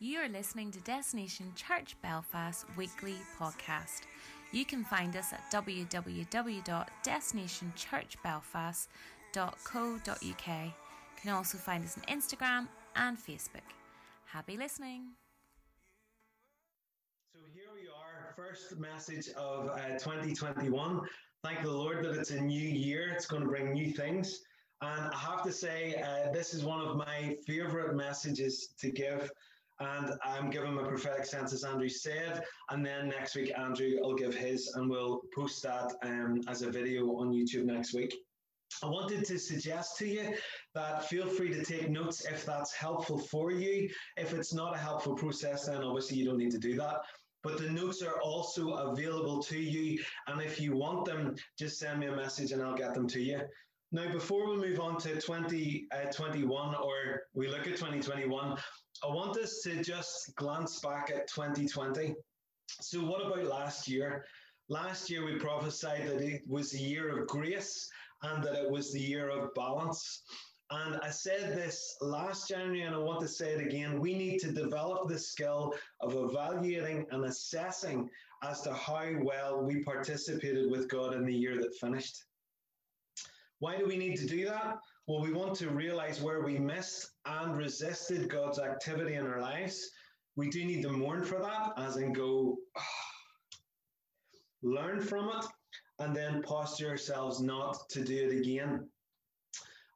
You are listening to Destination Church Belfast weekly podcast. You can find us at www.destinationchurchbelfast.co.uk. You can also find us on Instagram and Facebook. Happy listening. So here we are, first message of uh, 2021. Thank the Lord that it's a new year. It's going to bring new things. And I have to say, uh, this is one of my favorite messages to give and I'm giving my prophetic sense as Andrew said. And then next week, Andrew will give his, and we'll post that um, as a video on YouTube next week. I wanted to suggest to you that feel free to take notes if that's helpful for you. If it's not a helpful process, then obviously you don't need to do that. But the notes are also available to you. And if you want them, just send me a message and I'll get them to you. Now, before we move on to 2021 uh, or we look at 2021, I want us to just glance back at 2020. So, what about last year? Last year, we prophesied that it was the year of grace and that it was the year of balance. And I said this last January, and I want to say it again. We need to develop the skill of evaluating and assessing as to how well we participated with God in the year that finished. Why do we need to do that? Well, we want to realize where we missed and resisted God's activity in our lives. We do need to mourn for that, as in go learn from it, and then posture ourselves not to do it again.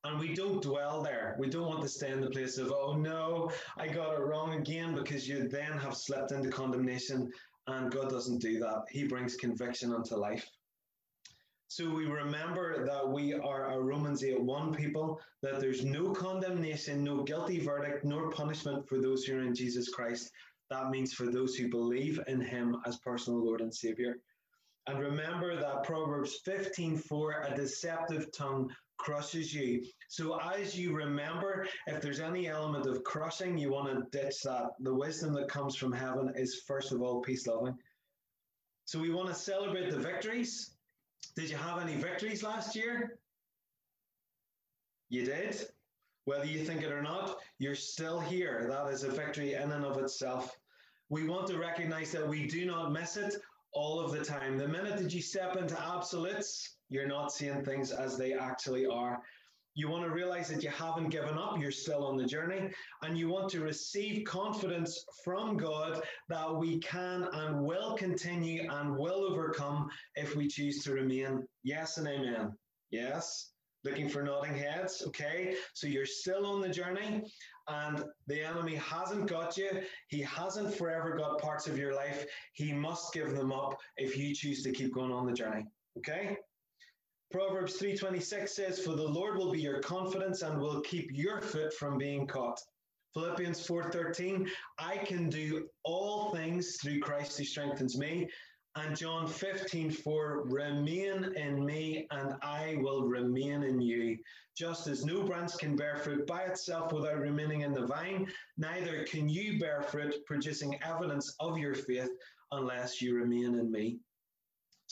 And we don't dwell there. We don't want to stay in the place of, oh no, I got it wrong again, because you then have slipped into condemnation. And God doesn't do that. He brings conviction unto life. So we remember that we are a Romans 8 1 people, that there's no condemnation, no guilty verdict, nor punishment for those who are in Jesus Christ. That means for those who believe in him as personal Lord and Savior. And remember that Proverbs 15 4, a deceptive tongue crushes you. So as you remember, if there's any element of crushing, you want to ditch that. The wisdom that comes from heaven is first of all peace loving. So we want to celebrate the victories did you have any victories last year? You did. Whether you think it or not, you're still here. That is a victory in and of itself. We want to recognize that we do not miss it all of the time. The minute that you step into absolutes, you're not seeing things as they actually are. You want to realize that you haven't given up, you're still on the journey, and you want to receive confidence from God that we can and will continue and will overcome if we choose to remain. Yes and amen. Yes. Looking for nodding heads. Okay. So you're still on the journey, and the enemy hasn't got you. He hasn't forever got parts of your life. He must give them up if you choose to keep going on the journey. Okay. Proverbs 3:26 says, "For the Lord will be your confidence and will keep your foot from being caught." Philippians 4:13, "I can do all things through Christ who strengthens me." And John 15:4, "Remain in me and I will remain in you." Just as no branch can bear fruit by itself without remaining in the vine, neither can you bear fruit producing evidence of your faith unless you remain in me.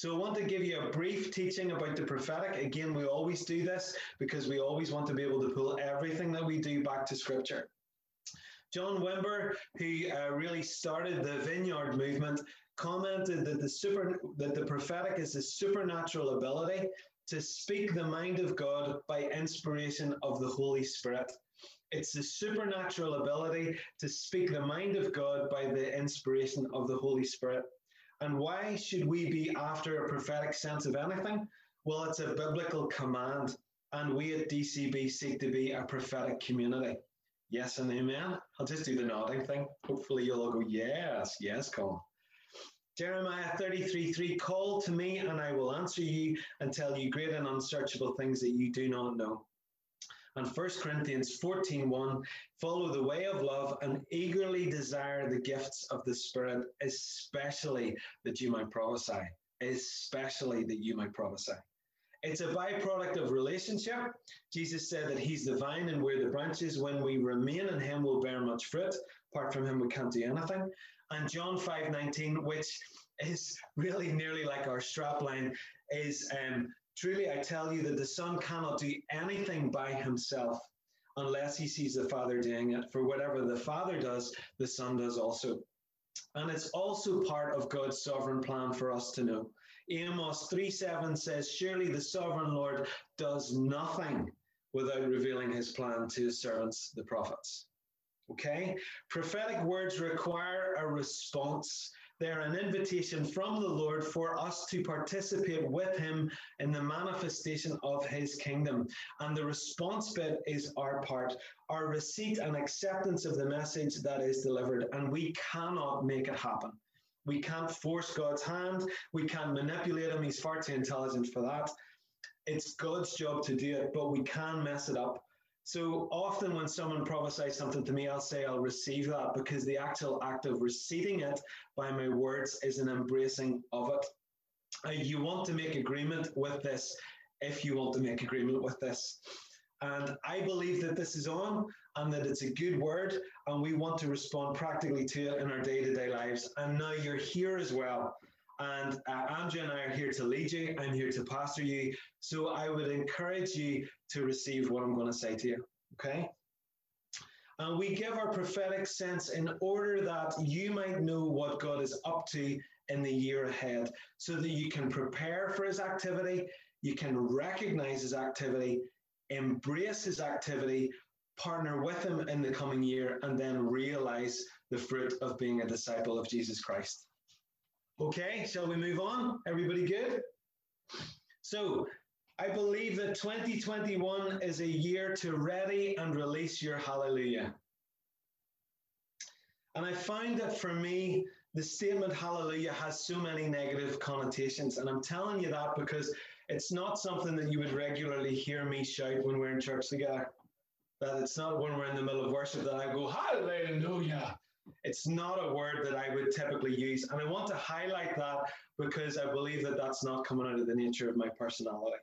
So I want to give you a brief teaching about the prophetic. Again, we always do this because we always want to be able to pull everything that we do back to scripture. John Wimber, who uh, really started the vineyard movement, commented that the super that the prophetic is a supernatural ability to speak the mind of God by inspiration of the Holy Spirit. It's the supernatural ability to speak the mind of God by the inspiration of the Holy Spirit. And why should we be after a prophetic sense of anything? Well, it's a biblical command, and we at DCB seek to be a prophetic community. Yes and amen. I'll just do the nodding thing. Hopefully, you'll all go, Yes, yes, come. Jeremiah 33 3 Call to me, and I will answer you and tell you great and unsearchable things that you do not know. And 1 Corinthians 14 1, follow the way of love and eagerly desire the gifts of the Spirit, especially that you might prophesy. Especially that you might prophesy. It's a byproduct of relationship. Jesus said that He's the vine and we're the branches. When we remain in Him, we'll bear much fruit. Apart from Him, we can't do anything. And John 5 19, which is really nearly like our strapline, is um, Truly, I tell you that the Son cannot do anything by himself. unless he sees the Father doing it. For whatever the Father does, the Son does also. And it's also part of God's sovereign plan for us to know. Amos 3 7 says, Surely the sovereign Lord does nothing without revealing his plan to his servants, the prophets. Okay? Prophetic words require a response. They're an invitation from the Lord for us to participate with Him in the manifestation of His kingdom. And the response bit is our part, our receipt and acceptance of the message that is delivered. And we cannot make it happen. We can't force God's hand. We can't manipulate Him. He's far too intelligent for that. It's God's job to do it, but we can mess it up. So often when someone prophesies something to me, I'll say I'll receive that because the actual act of receiving it by my words is an embracing of it. Uh, you want to make agreement with this if you want to make agreement with this. And I believe that this is on and that it's a good word, and we want to respond practically to it in our day to day lives. And now you're here as well. And uh, Andrew and I are here to lead you. I'm here to pastor you. So I would encourage you to receive what I'm going to say to you. Okay? And we give our prophetic sense in order that you might know what God is up to in the year ahead, so that you can prepare for his activity, you can recognize his activity, embrace his activity, partner with him in the coming year, and then realize the fruit of being a disciple of Jesus Christ. Okay, shall we move on? Everybody good? So, I believe that 2021 is a year to ready and release your hallelujah. And I find that for me, the statement hallelujah has so many negative connotations. And I'm telling you that because it's not something that you would regularly hear me shout when we're in church together. That it's not when we're in the middle of worship that I go, hallelujah. It's not a word that I would typically use. And I want to highlight that because I believe that that's not coming out of the nature of my personality.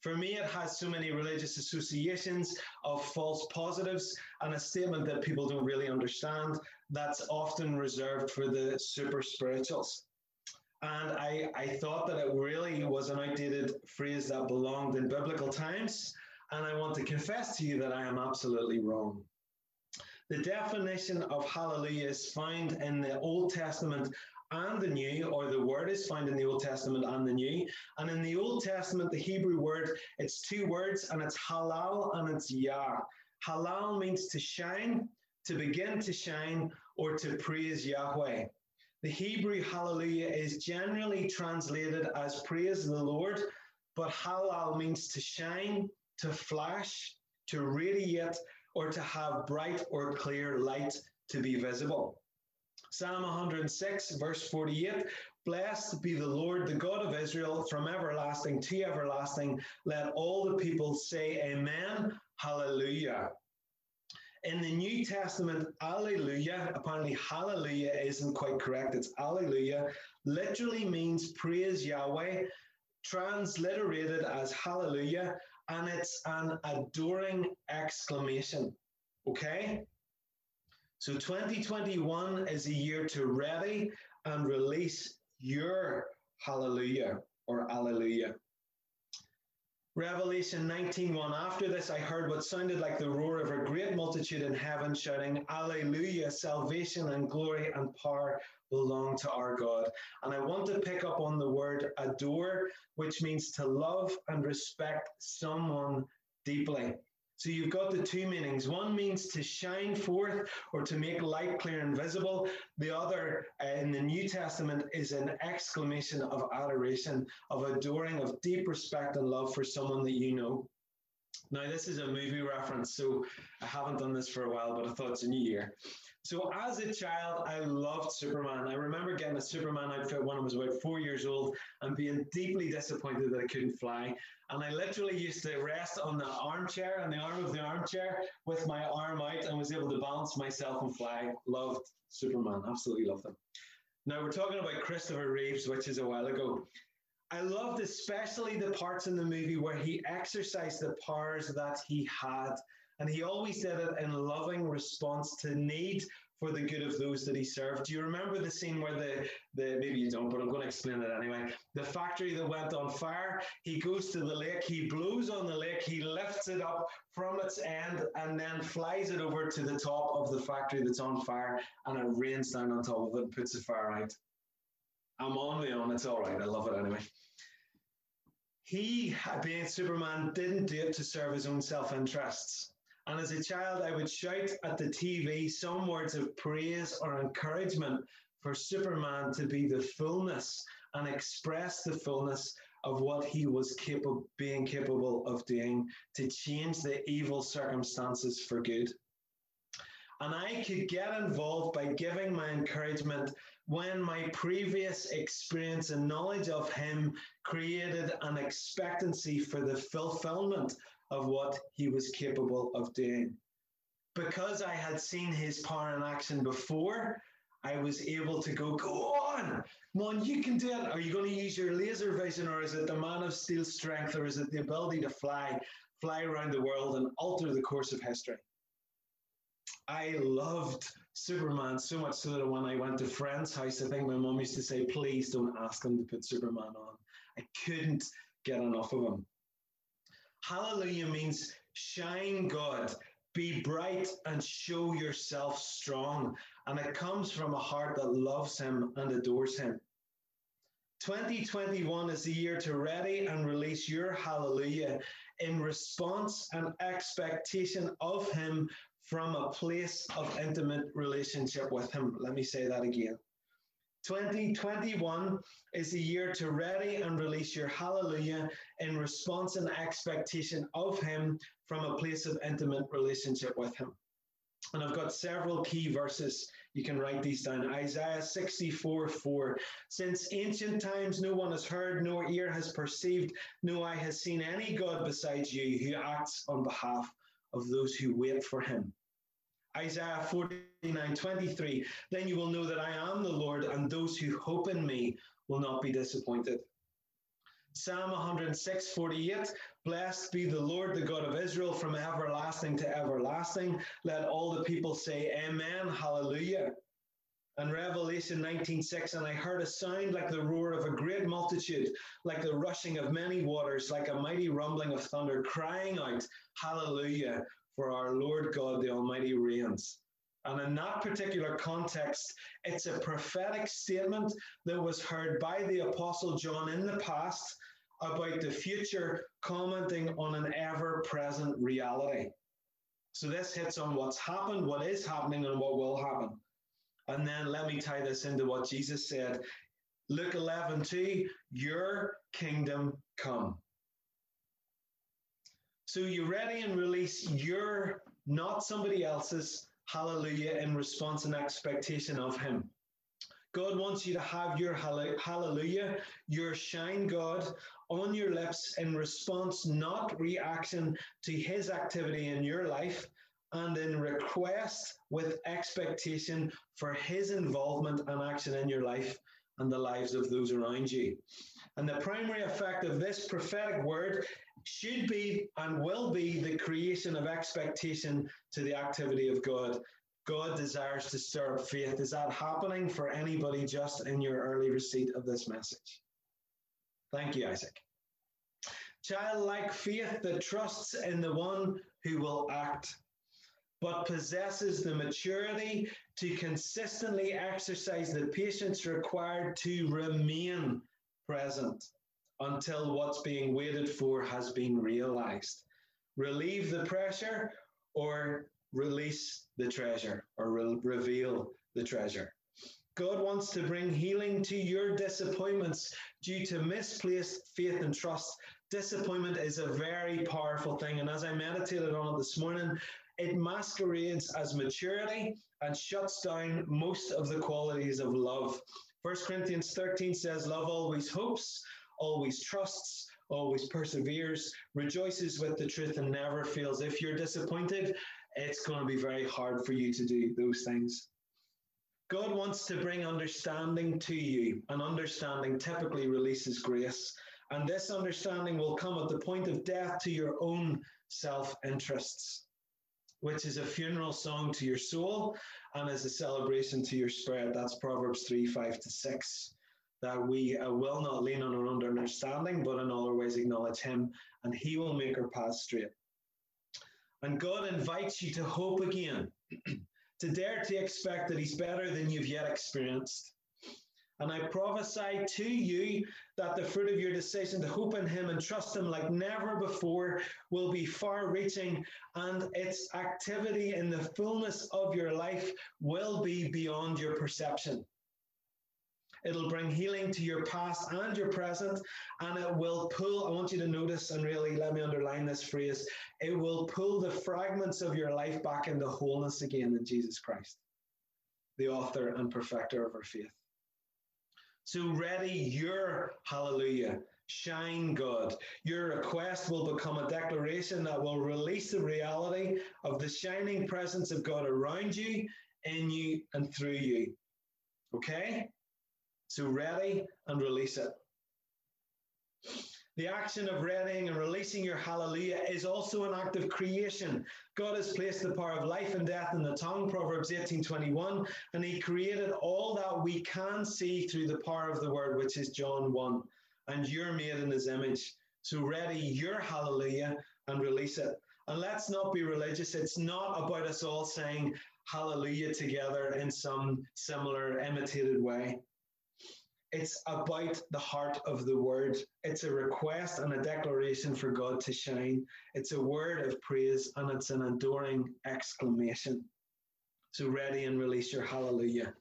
For me, it has so many religious associations of false positives and a statement that people don't really understand that's often reserved for the super spirituals. And I, I thought that it really was an outdated phrase that belonged in biblical times. And I want to confess to you that I am absolutely wrong. The definition of hallelujah is found in the Old Testament and the New, or the word is found in the Old Testament and the New. And in the Old Testament, the Hebrew word, it's two words, and it's halal and it's yah. Halal means to shine, to begin to shine, or to praise Yahweh. The Hebrew hallelujah is generally translated as praise the Lord, but halal means to shine, to flash, to radiate, or to have bright or clear light to be visible. Psalm 106, verse 48 Blessed be the Lord, the God of Israel, from everlasting to everlasting. Let all the people say, Amen, Hallelujah. In the New Testament, Alleluia, apparently Hallelujah isn't quite correct. It's Alleluia, literally means praise Yahweh, transliterated as Hallelujah, and it's an adoring exclamation. Okay? So 2021 is a year to ready and release your hallelujah or alleluia. Revelation 19:1 After this I heard what sounded like the roar of a great multitude in heaven shouting Alleluia salvation and glory and power belong to our God. And I want to pick up on the word adore which means to love and respect someone deeply. So you've got the two meanings. One means to shine forth or to make light clear and visible. The other uh, in the New Testament is an exclamation of adoration, of adoring, of deep respect and love for someone that you know. Now, this is a movie reference, so I haven't done this for a while, but I thought it's a new year. So, as a child, I loved Superman. I remember getting a Superman outfit when I was about four years old and being deeply disappointed that I couldn't fly. And I literally used to rest on the armchair, on the arm of the armchair, with my arm out and was able to balance myself and fly. Loved Superman, absolutely loved him. Now, we're talking about Christopher Reeves, which is a while ago. I loved especially the parts in the movie where he exercised the powers that he had. And he always did it in loving response to need for the good of those that he served. Do you remember the scene where the, the maybe you don't, but I'm going to explain it anyway. The factory that went on fire, he goes to the lake, he blows on the lake, he lifts it up from its end and then flies it over to the top of the factory that's on fire and it rains down on top of it and puts the fire out. I'm on the on, it's all right. I love it anyway. He, being Superman, didn't do it to serve his own self interests. And as a child, I would shout at the TV some words of praise or encouragement for Superman to be the fullness and express the fullness of what he was capable, being capable of doing to change the evil circumstances for good. And I could get involved by giving my encouragement when my previous experience and knowledge of him created an expectancy for the fulfillment of what he was capable of doing. Because I had seen his power in action before, I was able to go, go on, man, you can do it. Are you going to use your laser vision, or is it the man of steel strength, or is it the ability to fly, fly around the world and alter the course of history? I loved Superman so much so that when I went to friend's house, I think my mom used to say, please don't ask him to put Superman on. I couldn't get enough of him. Hallelujah means shine God, be bright and show yourself strong. And it comes from a heart that loves Him and adores Him. 2021 is the year to ready and release your hallelujah in response and expectation of Him from a place of intimate relationship with Him. Let me say that again. 2021 is the year to ready and release your hallelujah in response and expectation of Him from a place of intimate relationship with Him. And I've got several key verses. You can write these down. Isaiah 64 4. Since ancient times, no one has heard, no ear has perceived, no eye has seen any God besides you who acts on behalf of those who wait for Him. Isaiah 49 23. Then you will know that I am the Lord, and those who hope in me will not be disappointed. Psalm 106 48. Blessed be the Lord, the God of Israel, from everlasting to everlasting. Let all the people say, Amen, Hallelujah. And Revelation 19:6, and I heard a sound like the roar of a great multitude, like the rushing of many waters, like a mighty rumbling of thunder, crying out, Hallelujah for our Lord God the Almighty reigns. And in that particular context, it's a prophetic statement that was heard by the Apostle John in the past about the future, commenting on an ever present reality. So this hits on what's happened, what is happening, and what will happen. And then let me tie this into what Jesus said. Luke 11, 2, your kingdom come. So you're ready and release your, not somebody else's, hallelujah in response and expectation of Him. God wants you to have your hallelujah, your shine God on your lips in response, not reaction to His activity in your life, and in request with expectation for His involvement and action in your life and the lives of those around you. And the primary effect of this prophetic word should be and will be the creation of expectation to the activity of God. God desires to stir up faith. Is that happening for anybody just in your early receipt of this message? Thank you, Isaac. Childlike faith that trusts in the one who will act, but possesses the maturity to consistently exercise the patience required to remain present until what's being waited for has been realized. Relieve the pressure or release the treasure or re- reveal the treasure. God wants to bring healing to your disappointments due to misplaced faith and trust. Disappointment is a very powerful thing. And as I meditated on it this morning, it masquerades as maturity and shuts down most of the qualities of love. 1 Corinthians 13 says, Love always hopes, always trusts, always perseveres, rejoices with the truth, and never fails. If you're disappointed, it's going to be very hard for you to do those things. God wants to bring understanding to you, and understanding typically releases grace. And this understanding will come at the point of death to your own self interests. Which is a funeral song to your soul and is a celebration to your spirit. That's Proverbs 3 5 to 6. That we uh, will not lean on our own understanding, but in all our ways acknowledge Him, and He will make our path straight. And God invites you to hope again, to dare to expect that He's better than you've yet experienced. And I prophesy to you that the fruit of your decision to hope in Him and trust Him like never before will be far reaching, and its activity in the fullness of your life will be beyond your perception. It'll bring healing to your past and your present, and it will pull. I want you to notice and really let me underline this phrase it will pull the fragments of your life back into wholeness again in Jesus Christ, the author and perfecter of our faith. So, ready your hallelujah. Shine, God. Your request will become a declaration that will release the reality of the shining presence of God around you, in you, and through you. Okay? So, ready and release it. The action of readying and releasing your hallelujah is also an act of creation. God has placed the power of life and death in the tongue, Proverbs 18:21, and he created all that we can see through the power of the word, which is John 1. And you're made in his image. So ready your hallelujah and release it. And let's not be religious. It's not about us all saying hallelujah together in some similar imitated way. It's about the heart of the word. It's a request and a declaration for God to shine. It's a word of praise and it's an adoring exclamation. So, ready and release your hallelujah.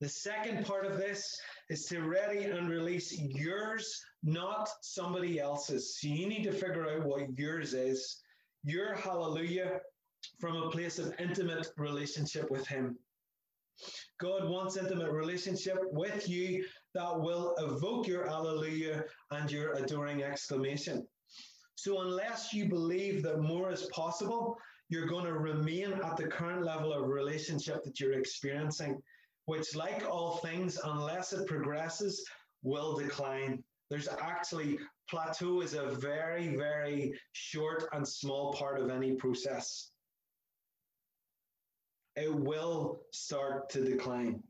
The second part of this is to ready and release yours, not somebody else's. So, you need to figure out what yours is. Your hallelujah from a place of intimate relationship with Him. God wants intimate relationship with you that will evoke your hallelujah and your adoring exclamation. So, unless you believe that more is possible, you're going to remain at the current level of relationship that you're experiencing, which, like all things, unless it progresses, will decline. There's actually, plateau is a very, very short and small part of any process it will start to decline.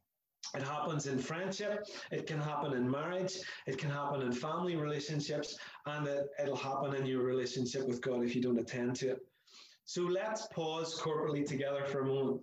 It happens in friendship, it can happen in marriage, it can happen in family relationships, and it, it'll happen in your relationship with God if you don't attend to it. So let's pause corporately together for a moment.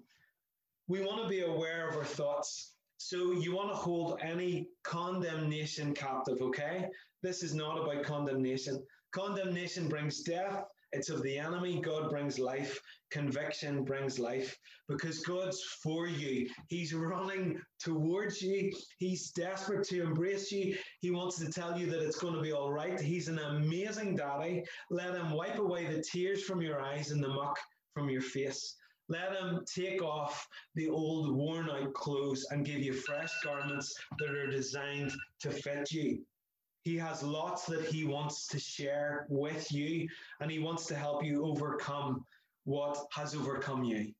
We want to be aware of our thoughts. So you want to hold any condemnation captive, okay? This is not about condemnation. Condemnation brings death, it's of the enemy. God brings life. Conviction brings life because God's for you. He's running towards you. He's desperate to embrace you. He wants to tell you that it's going to be all right. He's an amazing daddy. Let him wipe away the tears from your eyes and the muck from your face. Let him take off the old worn out clothes and give you fresh garments that are designed to fit you. He has lots that he wants to share with you, and he wants to help you overcome what has overcome you.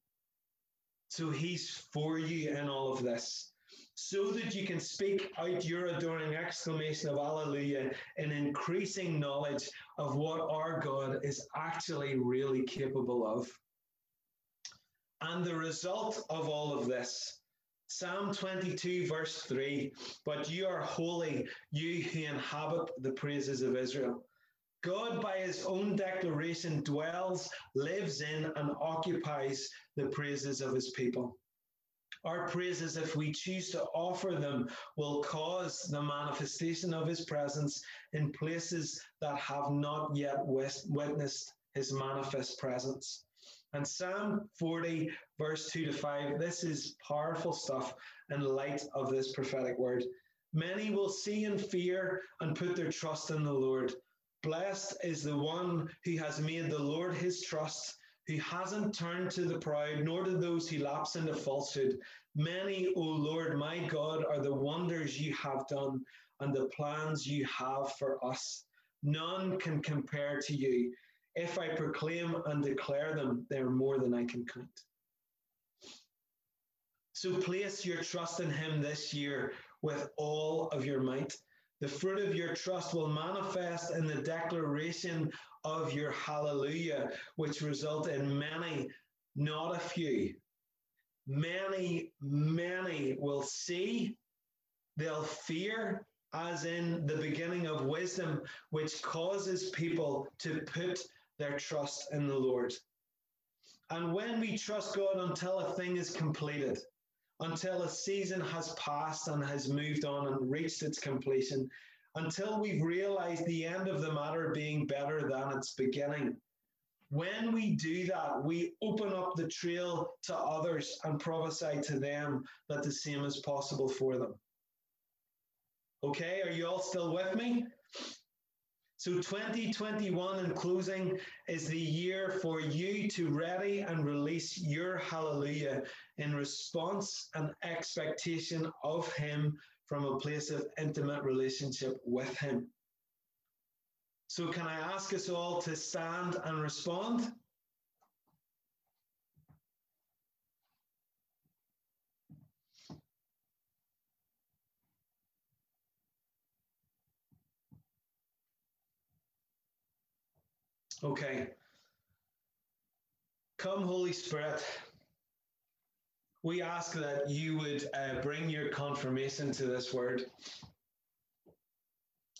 So he's for you in all of this, so that you can speak out your adoring exclamation of Alleluia in increasing knowledge of what our God is actually really capable of. And the result of all of this Psalm 22, verse 3 But you are holy, you who inhabit the praises of Israel. God, by his own declaration, dwells, lives in, and occupies the praises of his people. Our praises, if we choose to offer them, will cause the manifestation of his presence in places that have not yet witnessed his manifest presence. And Psalm 40, verse 2 to 5, this is powerful stuff in light of this prophetic word. Many will see and fear and put their trust in the Lord. Blessed is the one who has made the Lord his trust, who hasn't turned to the proud, nor to those who lapse into falsehood. Many, O Lord, my God, are the wonders you have done and the plans you have for us. None can compare to you. If I proclaim and declare them, they're more than I can count. So place your trust in Him this year with all of your might. The fruit of your trust will manifest in the declaration of your hallelujah, which result in many not a few. Many, many will see, they'll fear, as in the beginning of wisdom, which causes people to put their trust in the Lord. And when we trust God until a thing is completed, until a season has passed and has moved on and reached its completion, until we've realized the end of the matter being better than its beginning. When we do that, we open up the trail to others and prophesy to them that the same is possible for them. Okay, are you all still with me? So 2021 in closing is the year for you to ready and release your hallelujah in response and expectation of him from a place of intimate relationship with him. So can I ask us all to stand and respond? Okay. Come, Holy Spirit. We ask that you would uh, bring your confirmation to this word.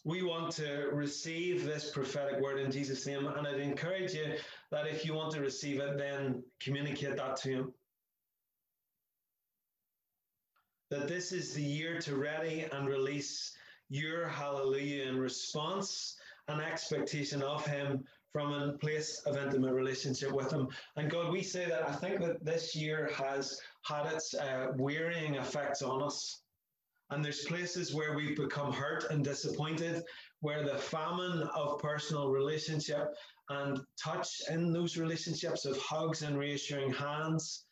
We want to receive this prophetic word in Jesus' name, and I'd encourage you that if you want to receive it, then communicate that to him. That this is the year to ready and release your hallelujah in response and expectation of him from a place of intimate relationship with Him. And God, we say that I think that this year has had its uh, wearying effects on us. And there's places where we've become hurt and disappointed, where the famine of personal relationship and touch in those relationships of hugs and reassuring hands,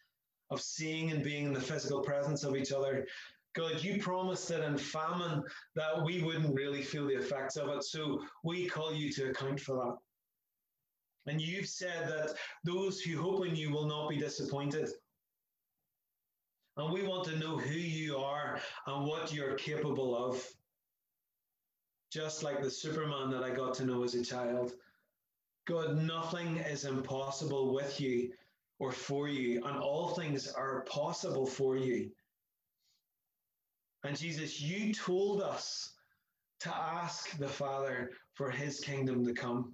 of seeing and being in the physical presence of each other. God, you promised that in famine that we wouldn't really feel the effects of it. So we call you to account for that. And you've said that those who hope in you will not be disappointed. And we want to know who you are and what you're capable of. Just like the Superman that I got to know as a child. God, nothing is impossible with you or for you, and all things are possible for you. And Jesus, you told us to ask the Father for his kingdom to come.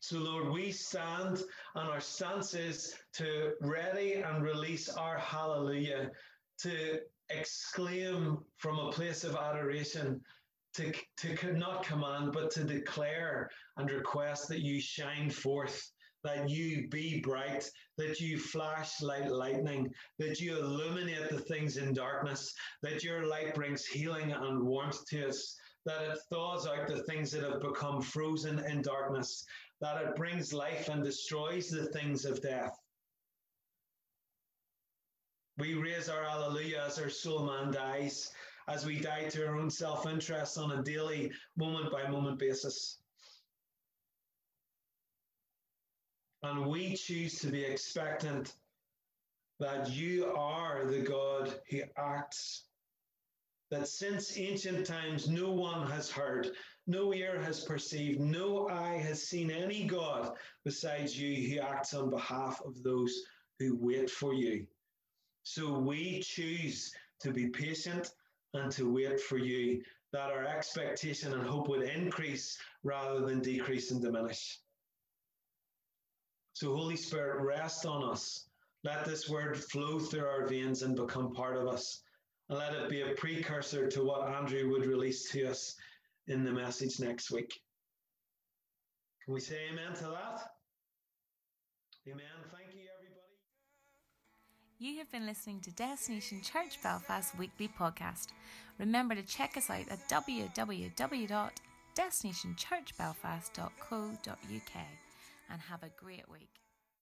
So, Lord, we stand and our stance is to ready and release our hallelujah, to exclaim from a place of adoration, to, to not command, but to declare and request that you shine forth, that you be bright, that you flash like lightning, that you illuminate the things in darkness, that your light brings healing and warmth to us, that it thaws out the things that have become frozen in darkness, that it brings life and destroys the things of death. We raise our alleluia as our soul man dies, as we die to our own self interest on a daily, moment by moment basis. And we choose to be expectant that you are the God who acts. That since ancient times, no one has heard, no ear has perceived, no eye has seen any God besides you who acts on behalf of those who wait for you. So we choose to be patient and to wait for you, that our expectation and hope would increase rather than decrease and diminish. So, Holy Spirit, rest on us. Let this word flow through our veins and become part of us. And let it be a precursor to what Andrew would release to us in the message next week. Can we say amen to that? Amen. Thank you, everybody. You have been listening to Destination Church Belfast weekly podcast. Remember to check us out at www.destinationchurchbelfast.co.uk and have a great week.